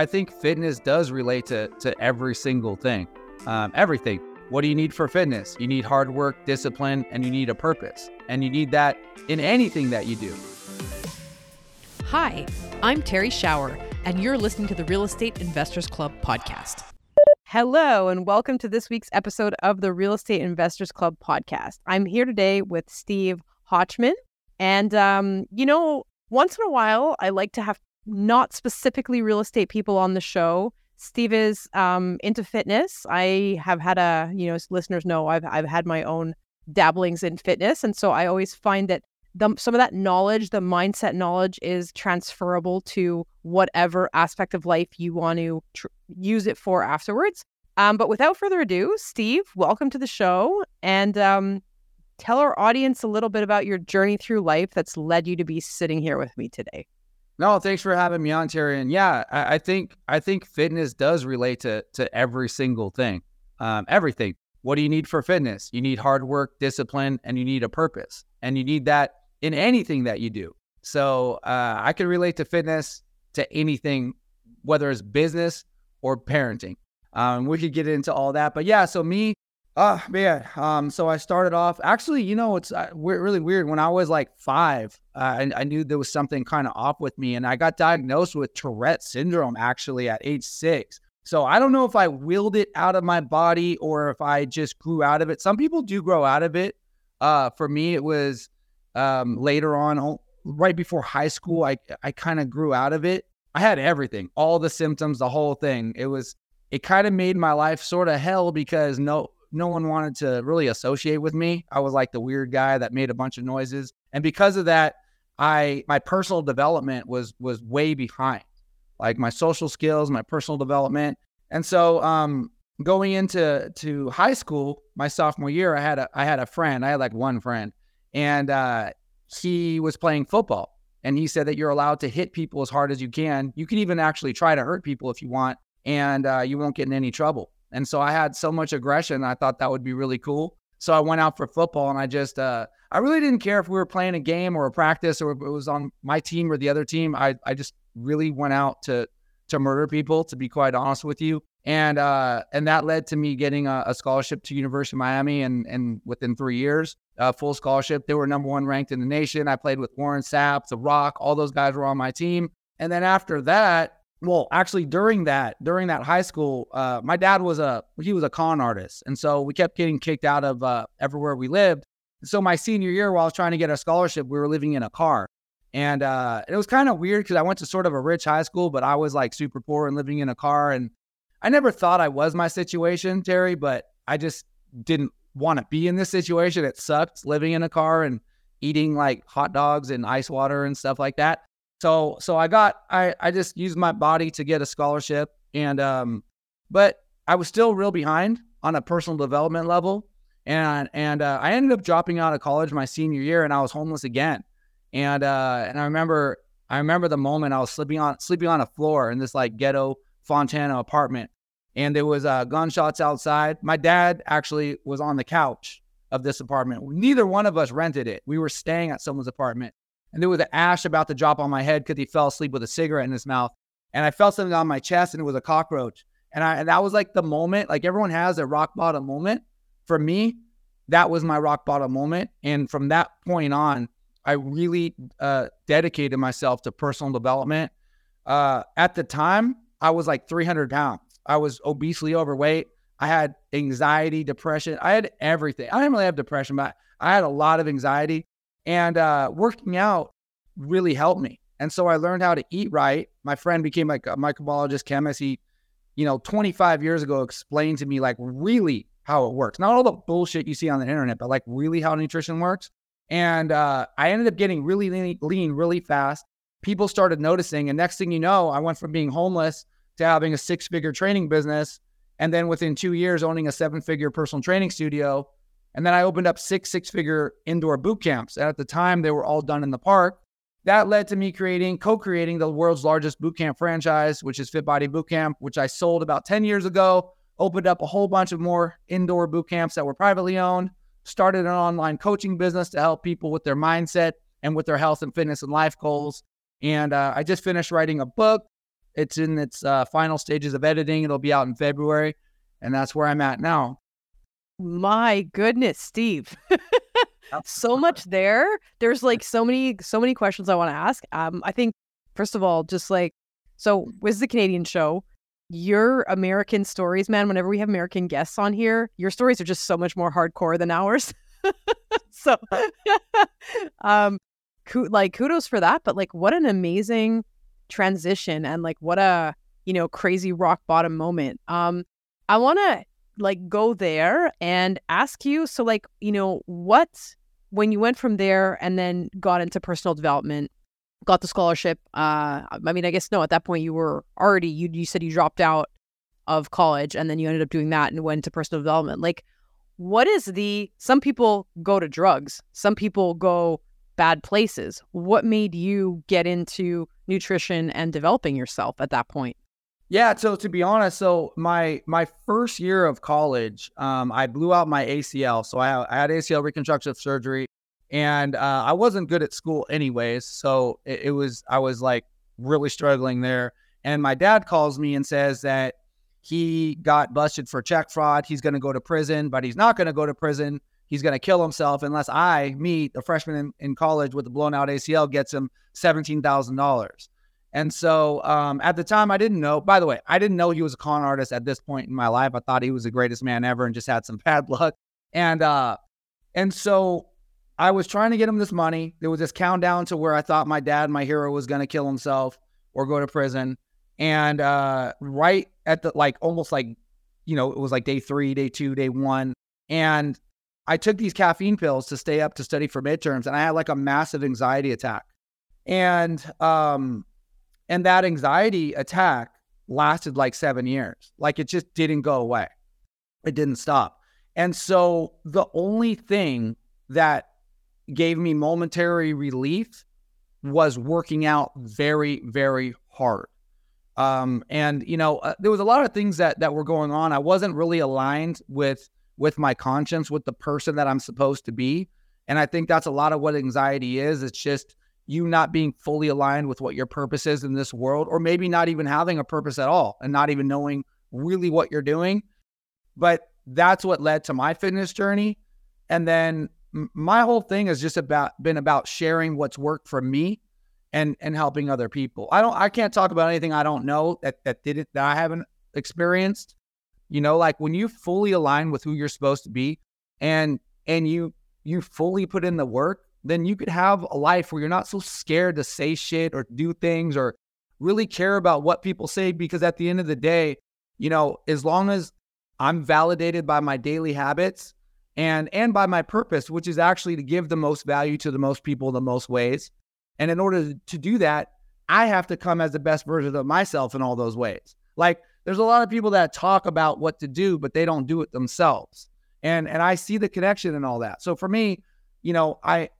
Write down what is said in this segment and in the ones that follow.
I think fitness does relate to to every single thing, um, everything. What do you need for fitness? You need hard work, discipline, and you need a purpose. And you need that in anything that you do. Hi, I'm Terrie Schauer, and you're listening to the Real Estate Investors Club podcast. Hello, and welcome to this week's episode of the Real Estate Investors Club podcast. I'm here today with Steve Hochman. And, um, you know, once in a while, I like to have not specifically real estate people on the show. Steve is um, into fitness. I have had a, you know, listeners know, I've I've had my own dabblings in fitness, and so I always find that the, some of that knowledge, the mindset knowledge, is transferable to whatever aspect of life you want to tr- use it for afterwards. Um, but without further ado, Steve, welcome to the show, and um, tell our audience a little bit about your journey through life that's led you to be sitting here with me today. No, thanks for having me on, Terrie. And yeah, I, I think I think fitness does relate to to every single thing, um, everything. What do you need for fitness? You need hard work, discipline, and you need a purpose, and you need that in anything that you do. So uh, I can relate to fitness to anything, whether it's business or parenting. Um, we could get into all that, but yeah. So me, Oh man. Um, so I started off actually, you know, it's uh, really weird. When I was like five, uh, I, I, knew there was something kind of off with me, and I got diagnosed with Tourette syndrome actually at age six. So I don't know if I willed it out of my body or if I just grew out of it. Some people do grow out of it. Uh, for me, it was um, later on, right before high school. I I kind of grew out of it. I had everything, all the symptoms, the whole thing. It was it kind of made my life sort of hell because no no one wanted to really associate with me. I was like the weird guy that made a bunch of noises. And because of that, I my personal development was was way behind. Like my social skills, my personal development. And so um going into to high school, my sophomore year, I had a I had a friend. I had like one friend. And uh he was playing football. And he said that you're allowed to hit people as hard as you can. You can even actually try to hurt people if you want, and uh, you won't get in any trouble. And so I had so much aggression. I thought that would be really cool. So I went out for football and I just, uh, I really didn't care if we were playing a game or a practice or if it was on my team or the other team. I, I just really went out to, to murder people, to be quite honest with you. And, uh, and that led to me getting a, a scholarship to University of Miami. And, and within three years, full scholarship, they were number one ranked in the nation. I played with Warren Sapp, The Rock, all those guys were on my team. And then after that, well actually during that during that high school uh, my dad was a he was a con artist. And so we kept getting kicked out of uh, everywhere we lived. So my senior year while i was trying to get a scholarship we were living in a car. And uh, it was kind of weird because i went to sort of a rich high school but i was like super poor and living in a car. And i never thought i was my situation terrie but i just didn't want to be in this situation. It sucked living in a car and eating like hot dogs and ice water and stuff like that so so I got I I just used my body to get a scholarship and um but I was still real behind on a personal development level and and uh, I ended up dropping out of college my senior year and I was homeless again. And uh and I remember I remember the moment I was sleeping on sleeping on a floor in this like ghetto Fontana apartment and there was uh, gunshots outside. My dad actually was on the couch of this apartment. Neither one of us rented it. We were staying at someone's apartment and there was an ash about to drop on my head because he fell asleep with a cigarette in his mouth. And I felt something on my chest, and it was a cockroach. And I and that was like the moment, like everyone has a rock bottom moment. For me, that was my rock bottom moment. And from that point on, I really uh, dedicated myself to personal development. Uh, at the time, I was like 300 pounds. I was obesely overweight. I had anxiety, depression. I had everything. I didn't really have depression, but I had a lot of anxiety. And uh, working out really helped me. And so I learned how to eat right. My friend became like a microbiologist chemist. He, you know, 25 years ago explained to me like really how it works. Not all the bullshit you see on the internet, but like really how nutrition works. And uh, I ended up getting really lean, lean really fast. People started noticing. And next thing you know, I went from being homeless to having a six figure training business. And then within two years, owning a seven figure personal training studio and then I opened up six six figure indoor boot camps. And at the time, they were all done in the park. That led to me creating, co creating the world's largest boot camp franchise, which is Fit Body Boot Camp, which I sold about 10 years ago. Opened up a whole bunch of more indoor boot camps that were privately owned. Started an online coaching business to help people with their mindset and with their health and fitness and life goals. And uh, I just finished writing a book It's in its uh, final stages of editing. It'll be out in February, and that's where I'm at now. My goodness, Steve. so much there. There's like so many, so many questions I want to ask. Um, I think first of all, just like so, with the Canadian show, your American stories, man. Whenever we have American guests on here, your stories are just so much more hardcore than ours. so, um, like kudos for that. But like, what an amazing transition and like what a you know crazy rock bottom moment. Um, I want to like go there and ask you. So like, you know, what when you went from there and then got into personal development, got the scholarship. Uh, I mean, I guess no. At that point, you were already you. You said you dropped out of college and then you ended up doing that and went to personal development. Like, what is the? Some people go to drugs. Some people go bad places. What made you get into nutrition and developing yourself at that point? Yeah, so to be honest, so my my first year of college, um, I blew out my ACL. So I, I had ACL reconstructive surgery and uh, I wasn't good at school anyways. So it, it, was I was like really struggling there. And my dad calls me and says that he got busted for check fraud. He's going to go to prison, but he's not going to go to prison. He's going to kill himself unless I, me, a freshman in, in college with a blown out ACL, gets him seventeen thousand dollars. And so um, at the time, I didn't know. By the way, I didn't know he was a con artist at this point in my life. I thought he was the greatest man ever and just had some bad luck. And uh, and so I was trying to get him this money. There was this countdown to where I thought my dad, my hero, was going to kill himself or go to prison. And uh, right at the like almost like, you know, it was like day three, day two, day one. And I took these caffeine pills to stay up to study for midterms. And I had like a massive anxiety attack. And um, and that anxiety attack lasted like seven years. Like it just didn't go away. It didn't stop. And so the only thing that gave me momentary relief was working out very, very hard. Um, and you know, uh, there was a lot of things that that were going on. I wasn't really aligned with with my conscience, with the person that I'm supposed to be. And I think that's a lot of what anxiety is. It's just you not being fully aligned with what your purpose is in this world, or maybe not even having a purpose at all and not even knowing really what you're doing. But that's what led to my fitness journey. And then my whole thing has just about been about sharing what's worked for me and and helping other people. I don't I can't talk about anything I don't know that that did it that I haven't experienced. You know, like when you fully align with who you're supposed to be and and you you fully put in the work, then you could have a life where you're not so scared to say shit or do things or really care about what people say because at the end of the day, you know, as long as I'm validated by my daily habits and and by my purpose, which is actually to give the most value to the most people the most ways. And in order to do that, I have to come as the best version of myself in all those ways. Like there's a lot of people that talk about what to do, but they don't do it themselves. And and I see the connection and all that. So for me, you know, I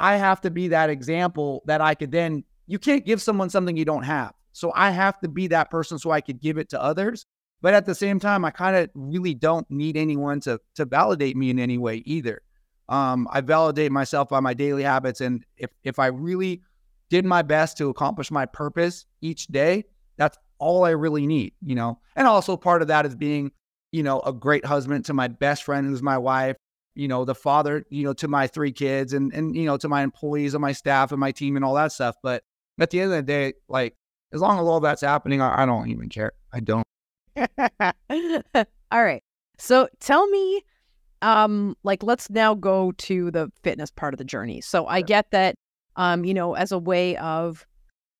I have to be that example that I could then you can't give someone something you don't have. So I have to be that person so I could give it to others. But at the same time, I kind of really don't need anyone to to validate me in any way either. Um, I validate myself by my daily habits, and if if I really did my best to accomplish my purpose each day, that's all I really need, you know. And also part of that is being, you know, a great husband to my best friend who's my wife, you know, the father, you know, to my three kids and and you know, to my employees and my staff and my team and all that stuff. But at the end of the day, like as long as all that's happening, I, I don't even care. I don't. All right. So tell me, um, like let's now go to the fitness part of the journey. So I get that, um, you know, as a way of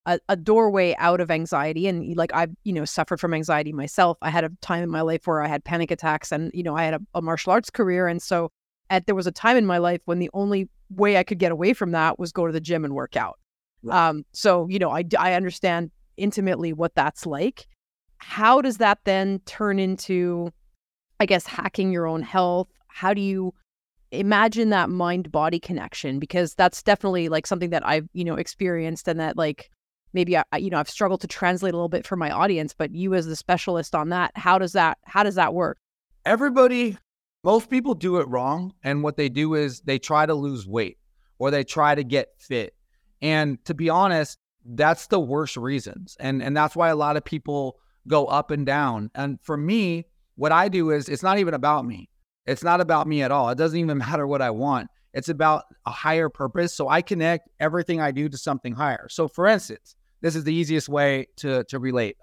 a, a doorway out of anxiety, and like I've, you know, suffered from anxiety myself. I had a time in my life where I had panic attacks, and you know, I had a, a martial arts career, and so at there was a time in my life when the only way I could get away from that was go to the gym and work out. Right. Um, so you know, I I understand intimately what that's like how does that then turn into, I guess, hacking your own health? How do you imagine that mind body connection? Because that's definitely like something that I've, you know, experienced and that like maybe I, you know, I've struggled to translate a little bit for my audience, but you as the specialist on that, how does that, how does that work? Everybody, most people do it wrong. And what they do is they try to lose weight or they try to get fit. And to be honest, that's the worst reasons. And and that's why a lot of people go up and down. And for me, what I do is it's not even about me. It's not about me at all. It doesn't even matter what I want. It's about a higher purpose. So I connect everything I do to something higher. So for instance, this is the easiest way to to relate.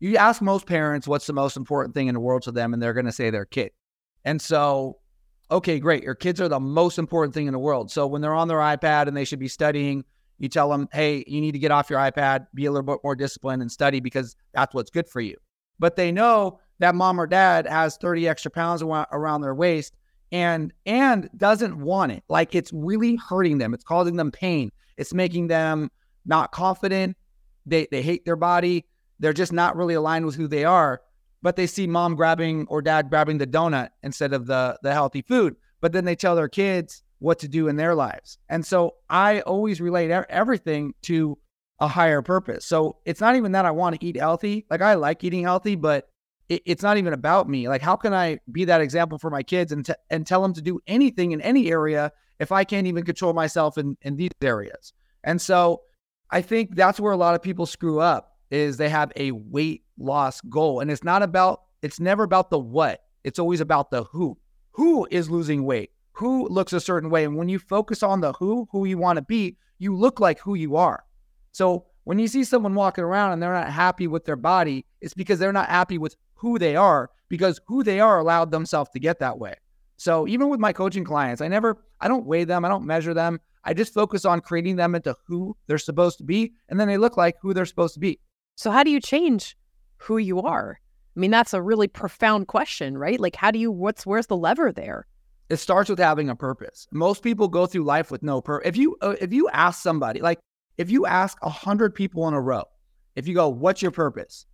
You ask most parents what's the most important thing in the world to them, and they're going to say their kid. And so, okay, great. Your kids are the most important thing in the world. So when they're on their iPad and they should be studying, you tell them, hey, you need to get off your iPad, be a little bit more disciplined and study because that's what's good for you. But they know that mom or dad has 30 extra pounds around their waist and and doesn't want it. Like it's really hurting them. It's causing them pain. It's making them not confident. They they hate their body. They're just not really aligned with who they are. But they see mom grabbing or dad grabbing the donut instead of the the healthy food. But then they tell their kids what to do in their lives. And so I always relate everything to a higher purpose. So it's not even that I want to eat healthy. Like I like eating healthy, but it, it's not even about me. Like how can I be that example for my kids and t- and tell them to do anything in any area if I can't even control myself in in these areas? And so I think that's where a lot of people screw up is they have a weight loss goal and it's not about it's never about the what. It's always about the who. Who is losing weight? Who looks a certain way? And when you focus on the who, who you want to be, you look like who you are. So when you see someone walking around and they're not happy with their body, it's because they're not happy with who they are because who they are allowed themselves to get that way. So even with my coaching clients, I never, I don't weigh them, I don't measure them. I just focus on creating them into who they're supposed to be, and then they look like who they're supposed to be. So, how do you change who you are? I mean, that's a really profound question, right? Like, how do you, what's, where's the lever there? It starts with having a purpose. Most people go through life with no purpose. If you, uh, if you ask somebody, like, if you ask a hundred people in a row, if you go, what's your purpose?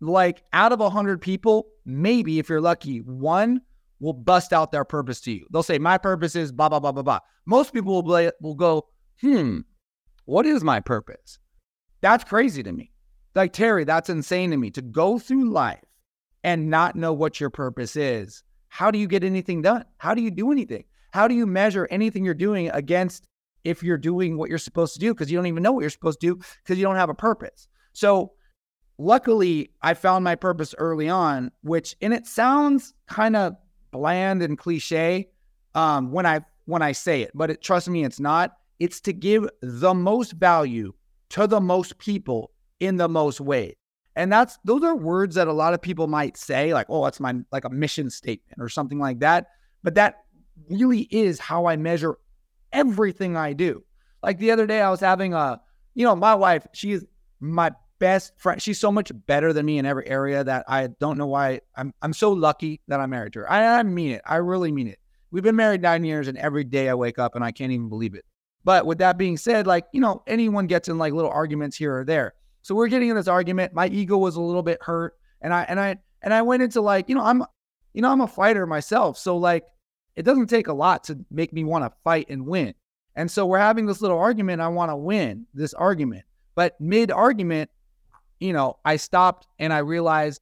Like, out of a hundred people, maybe if you're lucky, one will bust out their purpose to you. They'll say, My purpose is blah, blah, blah, blah, blah. Most people will, will go, Hmm, what is my purpose? That's crazy to me. Like, Terrie, that's insane to me to go through life and not know what your purpose is. How do you get anything done? How do you do anything? How do you measure anything you're doing against if you're doing what you're supposed to do? Because you don't even know what you're supposed to do because you don't have a purpose. So, luckily, I found my purpose early on, which, and it sounds kind of bland and cliche um, when I when I say it, but it, trust me, it's not. It's to give the most value to the most people in the most ways. And that's those are words that a lot of people might say, like, oh, that's my like a mission statement or something like that. But that really is how I measure everything I do. Like the other day, I was having a, you know, my wife, she's my best friend. She's so much better than me in every area that I don't know why I'm I'm so lucky that I'm married her. I, I mean it. I really mean it. We've been married nine years, and every day I wake up and I can't even believe it. But with that being said, like you know, anyone gets in like little arguments here or there. So we're getting in this argument. My ego was a little bit hurt, and I and I and I went into like you know I'm you know I'm a fighter myself. So like it doesn't take a lot to make me want to fight and win. And so we're having this little argument. I want to win this argument. But mid argument, you know, I stopped and I realized,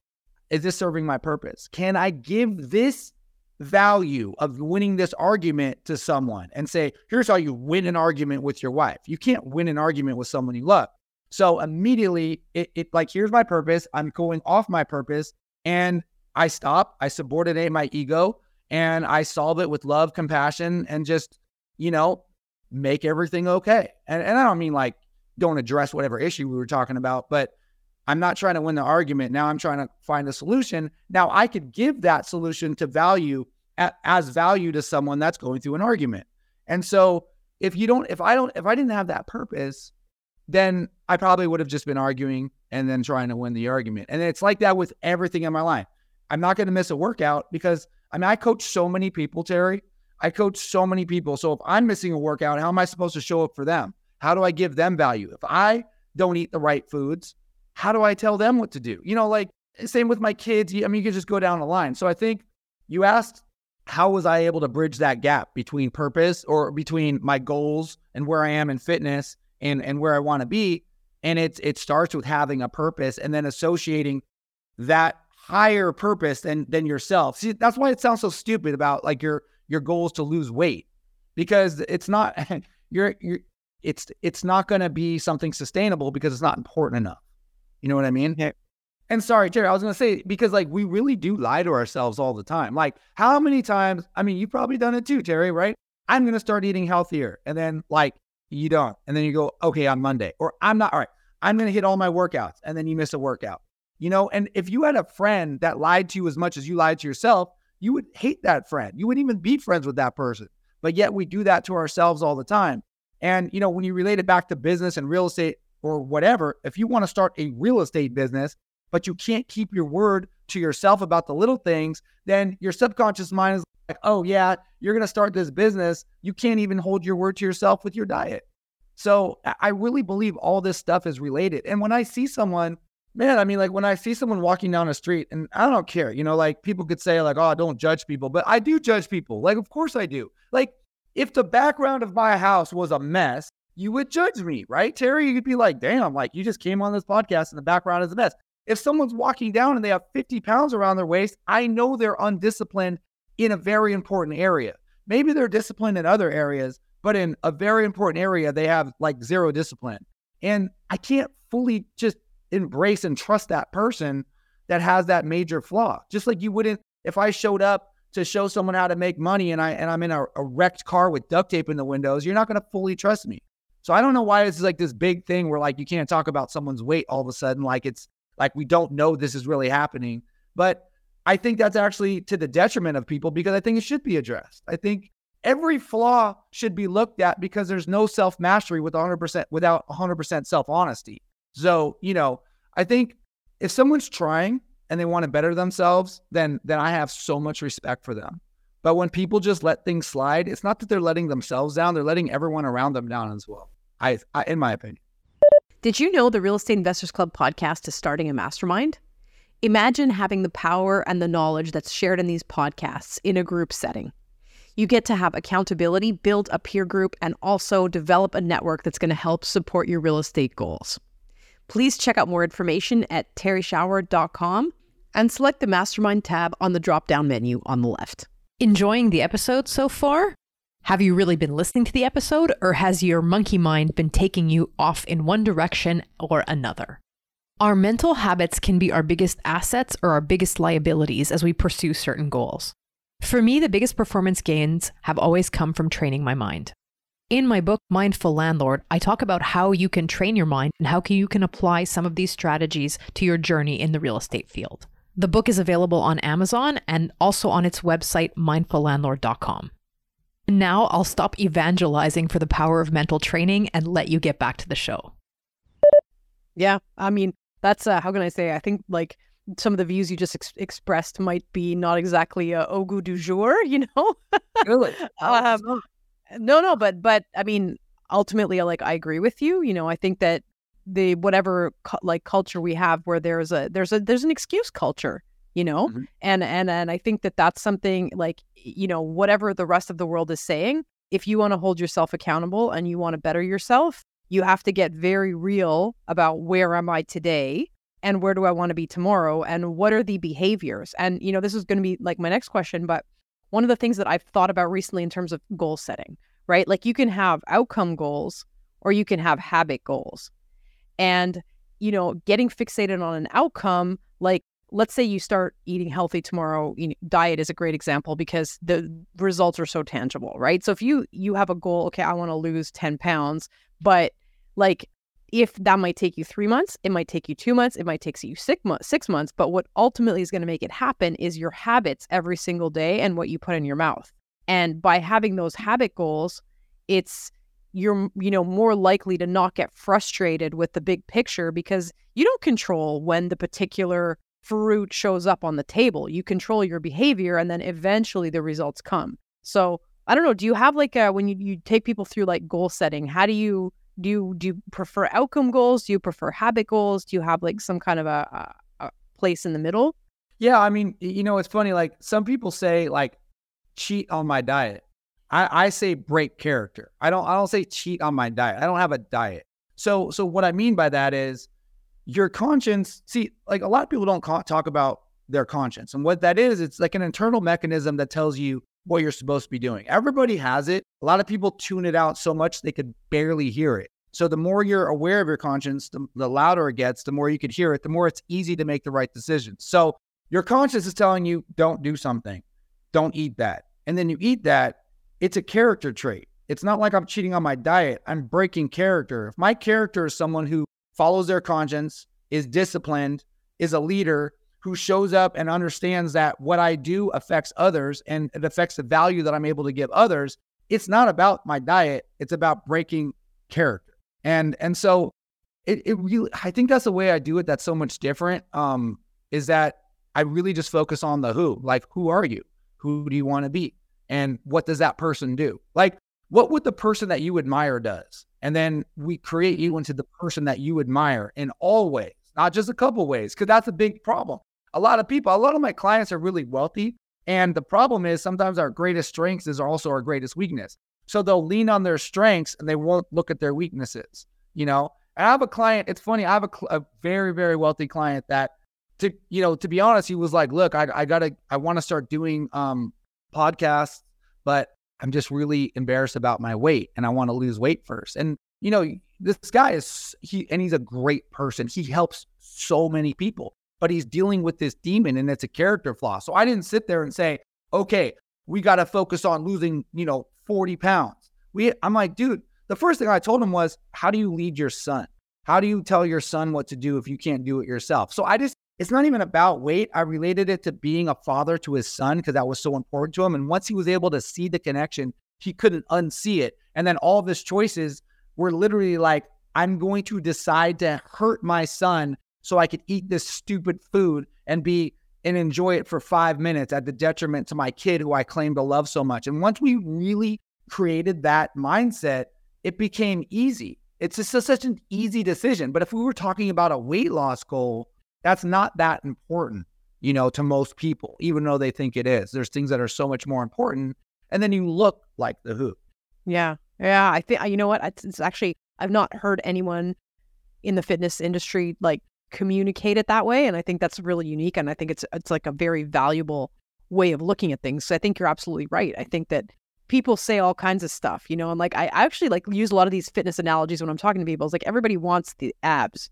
is this serving my purpose? Can I give this value of winning this argument to someone and say, here's how you win an argument with your wife? You can't win an argument with someone you love. So immediately, it, it like, here's my purpose. I'm going off my purpose. And I stop, I subordinate my ego, and I solve it with love, compassion, and just, you know, make everything okay. And, and I don't mean like don't address whatever issue we were talking about, but I'm not trying to win the argument. Now I'm trying to find a solution. Now I could give that solution to value as value to someone that's going through an argument. And so if you don't, if I don't, if I didn't have that purpose, then I probably would have just been arguing and then trying to win the argument. And it's like that with everything in my life. I'm not going to miss a workout because I mean, I coach so many people, Terrie. I coach so many people. So if I'm missing a workout, how am I supposed to show up for them? How do I give them value? If I don't eat the right foods, how do I tell them what to do? You know, like same with my kids. I mean, you can just go down the line. So I think you asked, how was I able to bridge that gap between purpose or between my goals and where I am in fitness and, and where I want to be? And it's it starts with having a purpose and then associating that higher purpose than than yourself. See, that's why it sounds so stupid about like your your goals to lose weight. Because it's not you're you're it's it's not going to be something sustainable because it's not important enough. You know what I mean? Yeah. And sorry, Terrie, I was going to say because like we really do lie to ourselves all the time. Like how many times? I mean, you've probably done it too, Terrie, right? I'm going to start eating healthier, and then like you don't, and then you go, okay, on Monday, or I'm not. All right, I'm going to hit all my workouts, and then you miss a workout. You know, and if you had a friend that lied to you as much as you lied to yourself, you would hate that friend. You wouldn't even be friends with that person. But yet we do that to ourselves all the time. And, you know, when you relate it back to business and real estate or whatever, if you want to start a real estate business, but you can't keep your word to yourself about the little things, then your subconscious mind is like, oh, yeah, you're going to start this business. You can't even hold your word to yourself with your diet. So I really believe all this stuff is related. And when I see someone, man, I mean, like when I see someone walking down the street, and I don't care, you know, like people could say, like, oh, don't judge people, but I do judge people. Like, of course I do. Like, if the background of my house was a mess, you would judge me, right, Terrie? You'd be like, damn, like you just came on this podcast and the background is a mess. If someone's walking down and they have 50 pounds around their waist, I know they're undisciplined in a very important area. Maybe they're disciplined in other areas, but in a very important area, they have like zero discipline. And I can't fully just embrace and trust that person that has that major flaw. Just like you wouldn't if I showed up to show someone how to make money and I and I'm in a, a wrecked car with duct tape in the windows, you're not going to fully trust me. So I don't know why this is like this big thing where like you can't talk about someone's weight all of a sudden like it's like we don't know this is really happening. But I think that's actually to the detriment of people because I think it should be addressed. I think every flaw should be looked at because there's no self mastery with 100% without 100% self honesty. So, you know, I think if someone's trying and they want to better themselves, then then I have so much respect for them. But when people just let things slide, it's not that they're letting themselves down, they're letting everyone around them down as well. I, I in my opinion. Did you know the Real Estate Investors Club podcast is starting a mastermind? Imagine having the power and the knowledge that's shared in these podcasts in a group setting. You get to have accountability, build a peer group, and also develop a network that's going to help support your real estate goals. Please check out more information at terryshower.com and select the Mastermind tab on the drop down menu on the left. Enjoying the episode so far? Have you really been listening to the episode, or has your monkey mind been taking you off in one direction or another? Our mental habits can be our biggest assets or our biggest liabilities as we pursue certain goals. For me, the biggest performance gains have always come from training my mind. In my book, Mindful Landlord, I talk about how you can train your mind and how you can apply some of these strategies to your journey in the real estate field. The book is available on Amazon and also on its website, mindfullandlord.com. Now I'll stop evangelizing for the power of mental training and let you get back to the show. Yeah, I mean, that's uh, how can I say? I think like some of the views you just ex- expressed might be not exactly a au goût du jour, you know? Really? um, no, no, but but I mean, ultimately, like I agree with you. You know, I think that the whatever cu- like culture we have where there's a there's a there's an excuse culture you know Mhm. and and and i think that that's something like you know whatever the rest of the world is saying if you want to hold yourself accountable and you want to better yourself you have to get very real about where am i today and where do i want to be tomorrow and what are the behaviors? And you know this is going to be like my next question but one of the things that i've thought about recently in terms of goal setting right? Like you can have outcome goals or you can have habit goals. And you know getting fixated on an outcome like let's say you start eating healthy tomorrow you know, diet is a great example because the results are so tangible right? So if you you have a goal okay i want to lose 10 pounds but like if that might take you three months it might take you two months it might take you six months six months but what ultimately is going to make it happen is your habits every single day and what you put in your mouth. And by having those habit goals it's you're you know more likely to not get frustrated with the big picture because you don't control when the particular fruit shows up on the table. You control your behavior and then eventually the results come. So i don't know do you have like a when you, you take people through like goal setting how do you do you do you prefer outcome goals do you prefer habit goals do you have like some kind of a, a, a place in the middle Yeah, I mean, you know, it's funny. Like some people say, like cheat on my diet. I, I say break character. I don't. I don't say cheat on my diet. I don't have a diet. So, so what I mean by that is your conscience. See, like a lot of people don't talk about their conscience, and what that is, it's like an internal mechanism that tells you what you're supposed to be doing. Everybody has it. A lot of people tune it out so much they could barely hear it. So the more you're aware of your conscience, the, the louder it gets, the more you could hear it, the more it's easy to make the right decisions. So your conscience is telling you, don't do something, don't eat that. And then you eat that, it's a character trait. It's not like I'm cheating on my diet. I'm breaking character. If my character is someone who follows their conscience, is disciplined, is a leader, who shows up and understands that what I do affects others and it affects the value that I'm able to give others, it's not about my diet. It's about breaking character. And and so it, it really I think that's the way I do it that's so much different. Um, is that I really just focus on the who. Like, who are you? Who do you want to be? And what does that person do? Like, what would the person that you admire does? And then we create you into the person that you admire in all ways, not just a couple ways, because that's a big problem a lot of people, a lot of my clients are really wealthy. And the problem is sometimes our greatest strengths is also our greatest weakness. So they'll lean on their strengths and they won't look at their weaknesses, you know? I have a client, it's funny, I have a, a very, very wealthy client that to, you know, to be honest, he was like, look, I, I gotta, I want to start doing um podcasts, but I'm just really embarrassed about my weight and I want to lose weight first. And, you know, this guy is, he, and he's a great person. He helps so many people but he's dealing with this demon and it's a character flaw. So I didn't sit there and say, okay, we got to focus on losing, you know, 40 pounds. We, I'm like, dude, the first thing I told him was, how do you lead your son? How do you tell your son what to do if you can't do it yourself? So I just, it's not even about weight. I related it to being a father to his son because that was so important to him. And once he was able to see the connection, he couldn't unsee it. And then all of his choices were literally like, I'm going to decide to hurt my son so I could eat this stupid food and be and enjoy it for five minutes at the detriment to my kid who I claim to love so much. And once we really created that mindset, it became easy. It's just such an easy decision. But if we were talking about a weight loss goal, that's not that important, you know, to most people, even though they think it is. There's things that are so much more important. And then you look like the who. Yeah. Yeah. I think, you know what? It's actually, I've not heard anyone in the fitness industry like communicate it that way and i think that's really unique and i think it's it's like a very valuable way of looking at things so i think you're absolutely right i think that people say all kinds of stuff you know and like i actually like use a lot of these fitness analogies when i'm talking to people it's like everybody wants the abs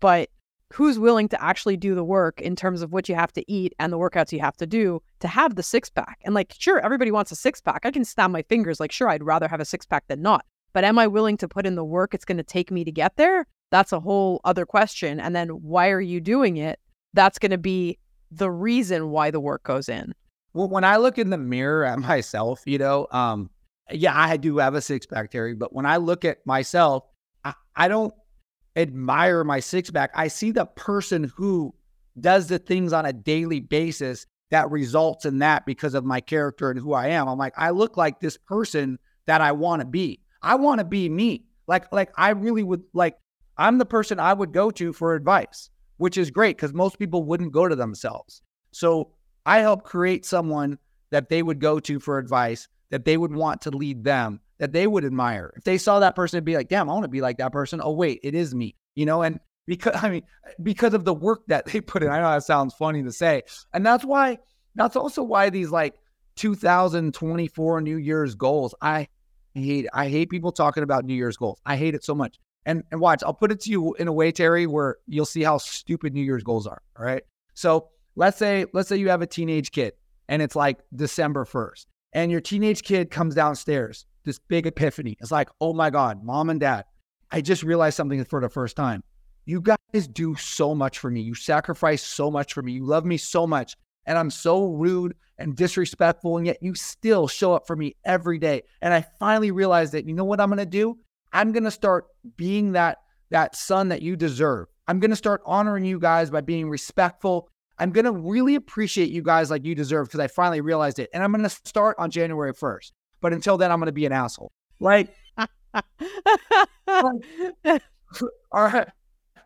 but who's willing to actually do the work in terms of what you have to eat and the workouts you have to do to have the six pack and like sure everybody wants a six pack i can snap my fingers like sure i'd rather have a six pack than not but am i willing to put in the work it's going to take me to get there that's a whole other question. And then why are you doing it? That's going to be the reason why the work goes in. Well, when I look in the mirror at myself, you know, um, yeah, I do have a six pack, Terrie, but when I look at myself, I, I don't admire my six pack. I see the person who does the things on a daily basis that results in that because of my character and who I am. I'm like, I look like this person that I want to be. I want to be me. Like, like I really would like I'm the person I would go to for advice, which is great because most people wouldn't go to themselves. So I help create someone that they would go to for advice, that they would want to lead them, that they would admire. If they saw that person, it'd be like, damn, I want to be like that person. Oh, wait, it is me, you know? And because, I mean, because of the work that they put in, I know that sounds funny to say. And that's why, that's also why these like 2024 New Year's goals, I hate, I hate people talking about New Year's goals. I hate it so much and and watch, I'll put it to you in a way, Terrie, where you'll see how stupid New Year's goals are. All right. So let's say let's say you have a teenage kid and it's like December 1st. And your teenage kid comes downstairs, this big epiphany. It's like, oh my God, mom and dad, I just realized something for the first time. You guys do so much for me. You sacrifice so much for me. You love me so much. And I'm so rude and disrespectful. And yet you still show up for me every day. And I finally realized that, you know what I'm going to do? I'm going to start being that that son that you deserve. I'm going to start honoring you guys by being respectful. I'm going to really appreciate you guys like you deserve because I finally realized it. And I'm going to start on January 1st. But until then, I'm going to be an asshole. Like, like.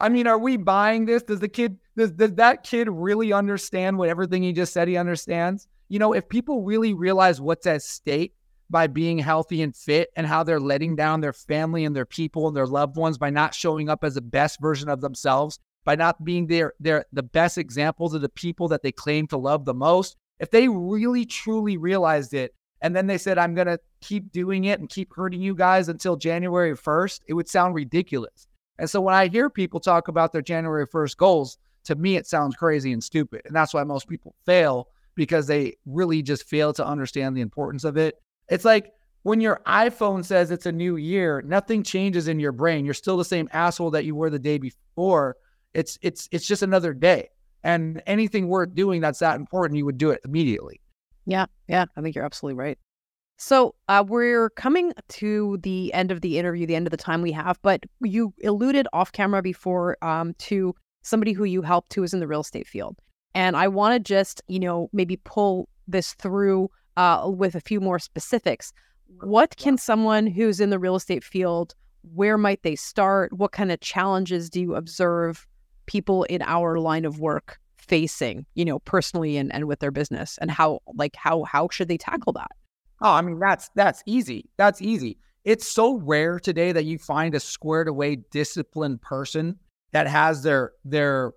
I mean, are we buying this? Does the kid, does, does that kid really understand what everything he just said he understands? You know, if people really realize what's at stake, by being healthy and fit and how they're letting down their family and their people and their loved ones by not showing up as the best version of themselves, by not being their, their the best examples of the people that they claim to love the most. If they really truly realized it, and then they said, I'm to keep doing it and keep hurting you guys until January 1st, it would sound ridiculous. And so when I hear people talk about their January 1st goals, to me, it sounds crazy and stupid. And that's why most people fail because they really just fail to understand the importance of it. It's like when your iPhone says it's a new year, nothing changes in your brain. You're still the same asshole that you were the day before. It's it's it's just another day. And anything worth doing that's that important, you would do it immediately. Yeah, yeah, I think you're absolutely right. So uh, we're coming to the end of the interview, the end of the time we have, but you alluded off camera before um, to somebody who you helped who is in the real estate field. And I want to just, you know, maybe pull this through uh, with a few more specifics. What can someone who's in the real estate field, where might they start? What kind of challenges do you observe people in our line of work facing, you know, personally and, and with their business? And how, like, how, how should they tackle that? Oh, I mean, that's, that's easy. That's easy. It's so rare today that you find a squared away, disciplined person that has their, their,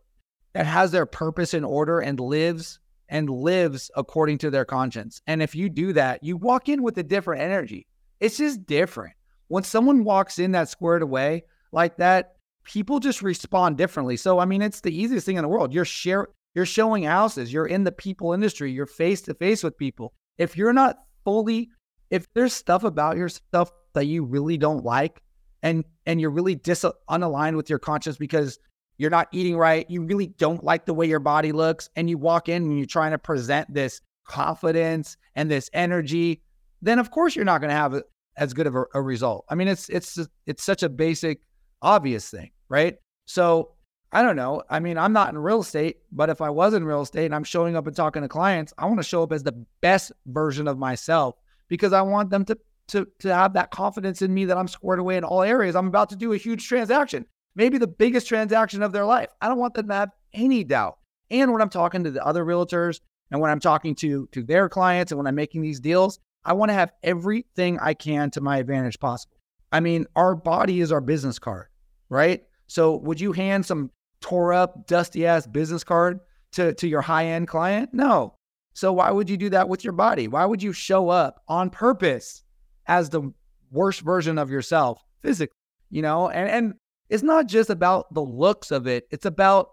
that has their purpose in order and lives and lives according to their conscience. And if you do that, you walk in with a different energy. It's just different. When someone walks in that squared away like that, people just respond differently. So I mean, it's the easiest thing in the world. You're share you're showing houses, you're in the people industry, you're face to face with people. If you're not fully if there's stuff about yourself that you really don't like and and you're really dis unaligned with your conscience because you're not eating right, you really don't like the way your body looks, and you walk in and you're trying to present this confidence and this energy, then of course you're not going to have as good of a, a result. I mean, it's it's it's such a basic, obvious thing, right? So I don't know. I mean, I'm not in real estate, but if I was in real estate and I'm showing up and talking to clients, I want to show up as the best version of myself because I want them to to to have that confidence in me that I'm squared away in all areas. I'm about to do a huge transaction maybe the biggest transaction of their life. I don't want them to have any doubt. And when I'm talking to the other realtors and when I'm talking to to their clients and when I'm making these deals, I want to have everything I can to my advantage possible. I mean, our body is our business card, right? So would you hand some tore up, dusty ass business card to, to your high end client? No. So why would you do that with your body? Why would you show up on purpose as the worst version of yourself physically? You know, and and it's not just about the looks of it, it's about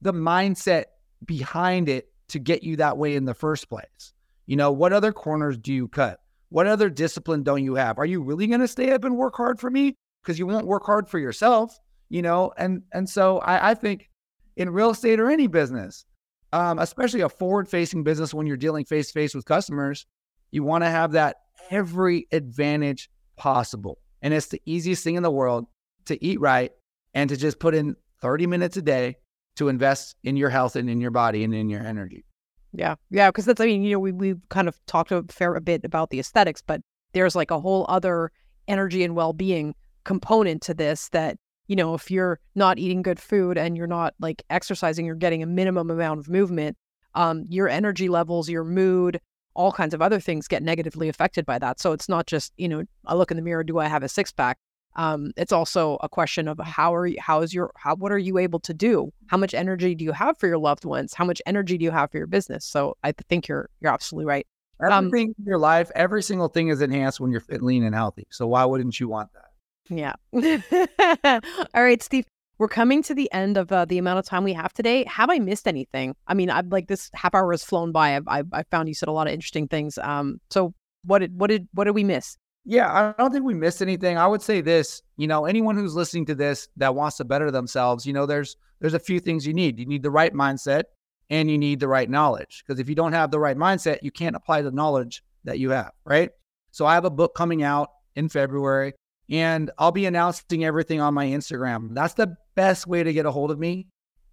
the mindset behind it to get you that way in the first place. You know, what other corners do you cut? What other discipline don't you have? Are you really going to stay up and work hard for me? Because you won't work hard for yourself, you know? And and so I, I think in real estate or any business, um, especially a forward facing business when you're dealing face to face with customers, you want to have that every advantage possible. And it's the easiest thing in the world to eat right and to just put in 30 minutes a day to invest in your health and in your body and in your energy. Yeah. Yeah. Cause that's, I mean, you know, we, we've kind of talked a fair bit about the aesthetics, but there's like a whole other energy and well being component to this that, you know, if you're not eating good food and you're not like exercising, you're getting a minimum amount of movement, um, your energy levels, your mood, all kinds of other things get negatively affected by that. So it's not just, you know, I look in the mirror, do I have a six pack? Um, it's also a question of how are you, how is your, how, what are you able to do? How much energy do you have for your loved ones? How much energy do you have for your business? So I think you're, you're absolutely right. Um, Everything um, in your life, every single thing is enhanced when you're fit, lean, and healthy. So why wouldn't you want that? Yeah. All right, Steve. We're coming to the end of uh, the amount of time we have today. Have I missed anything? I mean, I've like this half hour has flown by. I've, I've, i found you said a lot of interesting things. Um, so what did what did what did we miss? Yeah, I don't think we missed anything. I would say this, you know, anyone who's listening to this that wants to better themselves, you know, there's there's a few things you need. You need the right mindset and you need the right knowledge. Because if you don't have the right mindset, you can't apply the knowledge that you have, right? So I have a book coming out in February and I'll be announcing everything on my Instagram. That's the best way to get a hold of me.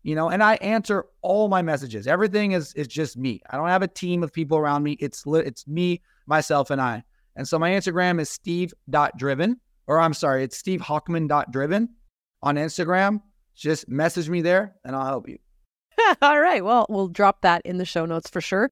You know, and I answer all my messages. Everything is is just me. I don't have a team of people around me. It's it's me, myself, and I. And so my Instagram is steve.driven, or I'm sorry, it's stevehochman.driven on Instagram. Just message me there and I'll help you. All right. Well, we'll drop that in the show notes for sure.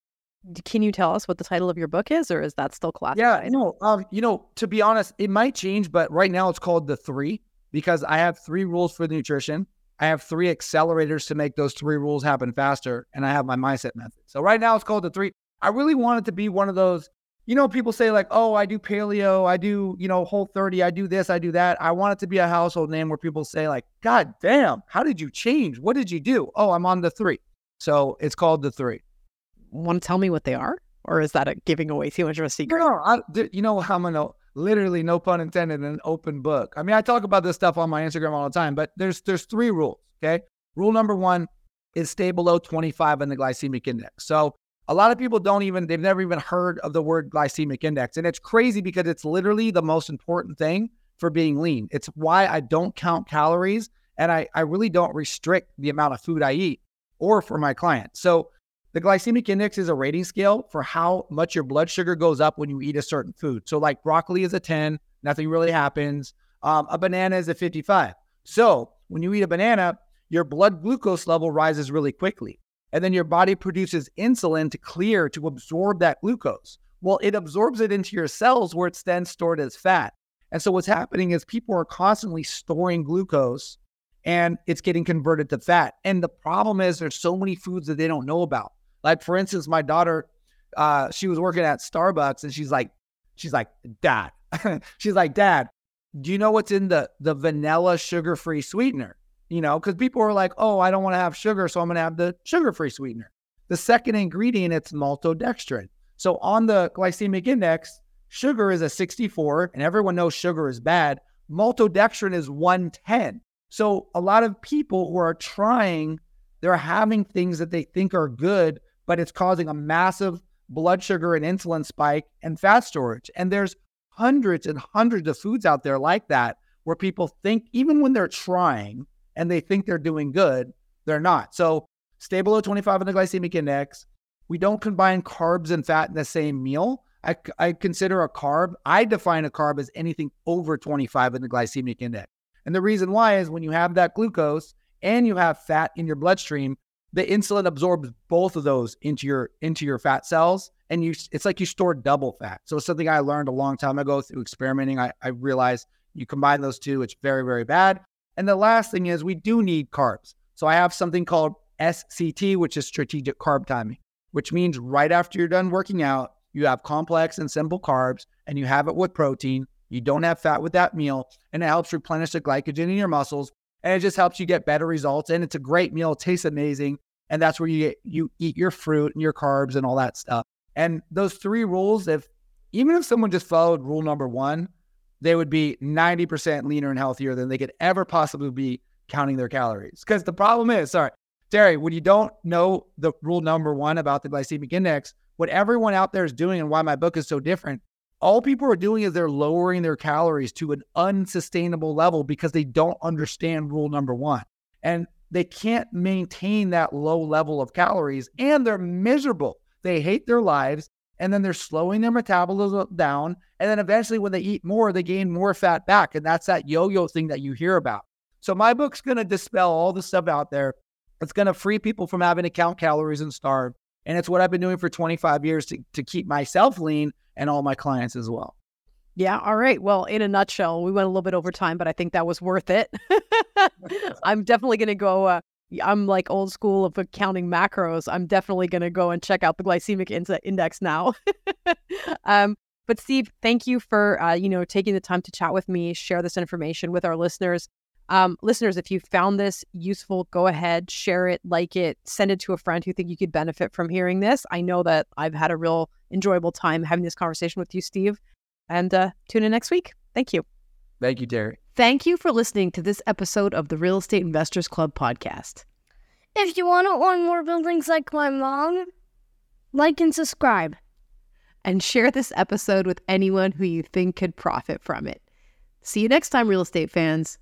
Can you tell us what the title of your book is, or is that still classified? Yeah, no. Um, you know, to be honest, it might change, but right now it's called the three because I have three rules for the nutrition. I have three accelerators to make those three rules happen faster, and I have my mindset method. So right now it's called the three. I really want it to be one of those you know, people say like, oh, I do paleo, I do, you know, whole 30, I do this, I do that. I want it to be a household name where people say, like, God damn, how did you change? What did you do? Oh, I'm on the three. So it's called the three. Want to tell me what they are? Or is that a giving away too much of a secret? No, I, you know, I'm gonna literally, no pun intended, an open book. I mean, I talk about this stuff on my Instagram all the time, but there's there's three rules. Okay. Rule number one is stay below 25 in the glycemic index. So a lot of people don't even, they've never even heard of the word glycemic index. And it's crazy because it's literally the most important thing for being lean. It's why I don't count calories and I, I really don't restrict the amount of food I eat or for my clients. So the glycemic index is a rating scale for how much your blood sugar goes up when you eat a certain food. So, like broccoli is a 10, nothing really happens. Um, a banana is a 55. So, when you eat a banana, your blood glucose level rises really quickly and then your body produces insulin to clear to absorb that glucose. Well, it absorbs it into your cells where it's then stored as fat. And so what's happening is people are constantly storing glucose and it's getting converted to fat. And the problem is there's so many foods that they don't know about. Like for instance, my daughter, uh, she was working at Starbucks and she's like, she's like, Dad, she's like, Dad, do you know what's in the the vanilla sugar-free sweetener? You know, because people are like, oh, I don't want to have sugar, so I'm going to have the sugar free sweetener. The second ingredient, it's maltodextrin. So on the glycemic index, sugar is a 64, and everyone knows sugar is bad. Maltodextrin is 110. So a lot of people who are trying, they're having things that they think are good, but it's causing a massive blood sugar and insulin spike and fat storage. And there's hundreds and hundreds of foods out there like that where people think, even when they're trying, and they think they're doing good, they're not. So stay below 25 in the glycemic index. We don't combine carbs and fat in the same meal. I, I consider a carb, I define a carb as anything over 25 in the glycemic index. And the reason why is when you have that glucose and you have fat in your bloodstream, the insulin absorbs both of those into your into your fat cells and you it's like you store double fat. So it's something I learned a long time ago through experimenting. I, I realized you combine those two, it's very, very bad. And the last thing is we do need carbs. So I have something called SCT, which is strategic carb timing, which means right after you're done working out, you have complex and simple carbs and you have it with protein. You don't have fat with that meal, and it helps replenish the glycogen in your muscles. And it just helps you get better results. And it's a great meal. Tastes amazing. And that's where you get, you eat your fruit and your carbs and all that stuff. And those three rules, if even if someone just followed rule number one, they would be 90% leaner and healthier than they could ever possibly be counting their calories. Because the problem is, sorry, Terrie, when you don't know the rule number one about the glycemic index, what everyone out there is doing and why my book is so different, all people are doing is they're lowering their calories to an unsustainable level because they don't understand rule number one. And they can't maintain that low level of calories and they're miserable. They hate their lives and then they're slowing their metabolism down. And then eventually, when they eat more, they gain more fat back. And that's that yo yo thing that you hear about. So, my book's going to dispel all the stuff out there. It's going to free people from having to count calories and starve. And it's what I've been doing for 25 years to, to keep myself lean and all my clients as well. Yeah. All right. Well, in a nutshell, we went a little bit over time, but I think that was worth it. I'm definitely going to go uh, I'm like old school of counting macros. I'm definitely going to go and check out the glycemic index now. um, but Steve, thank you for uh, you know taking the time to chat with me, share this information with our listeners. Um, listeners, if you found this useful, go ahead, share it, like it, send it to a friend who think you could benefit from hearing this. I know that I've had a real enjoyable time having this conversation with you, Steve. And uh, tune in next week. Thank you. Thank you, Terrie. Thank you for listening to this episode of the Real Estate Investors Club podcast. If you want to own more buildings like my mom, like and subscribe. And share this episode with anyone who you think could profit from it. See you next time, real estate fans.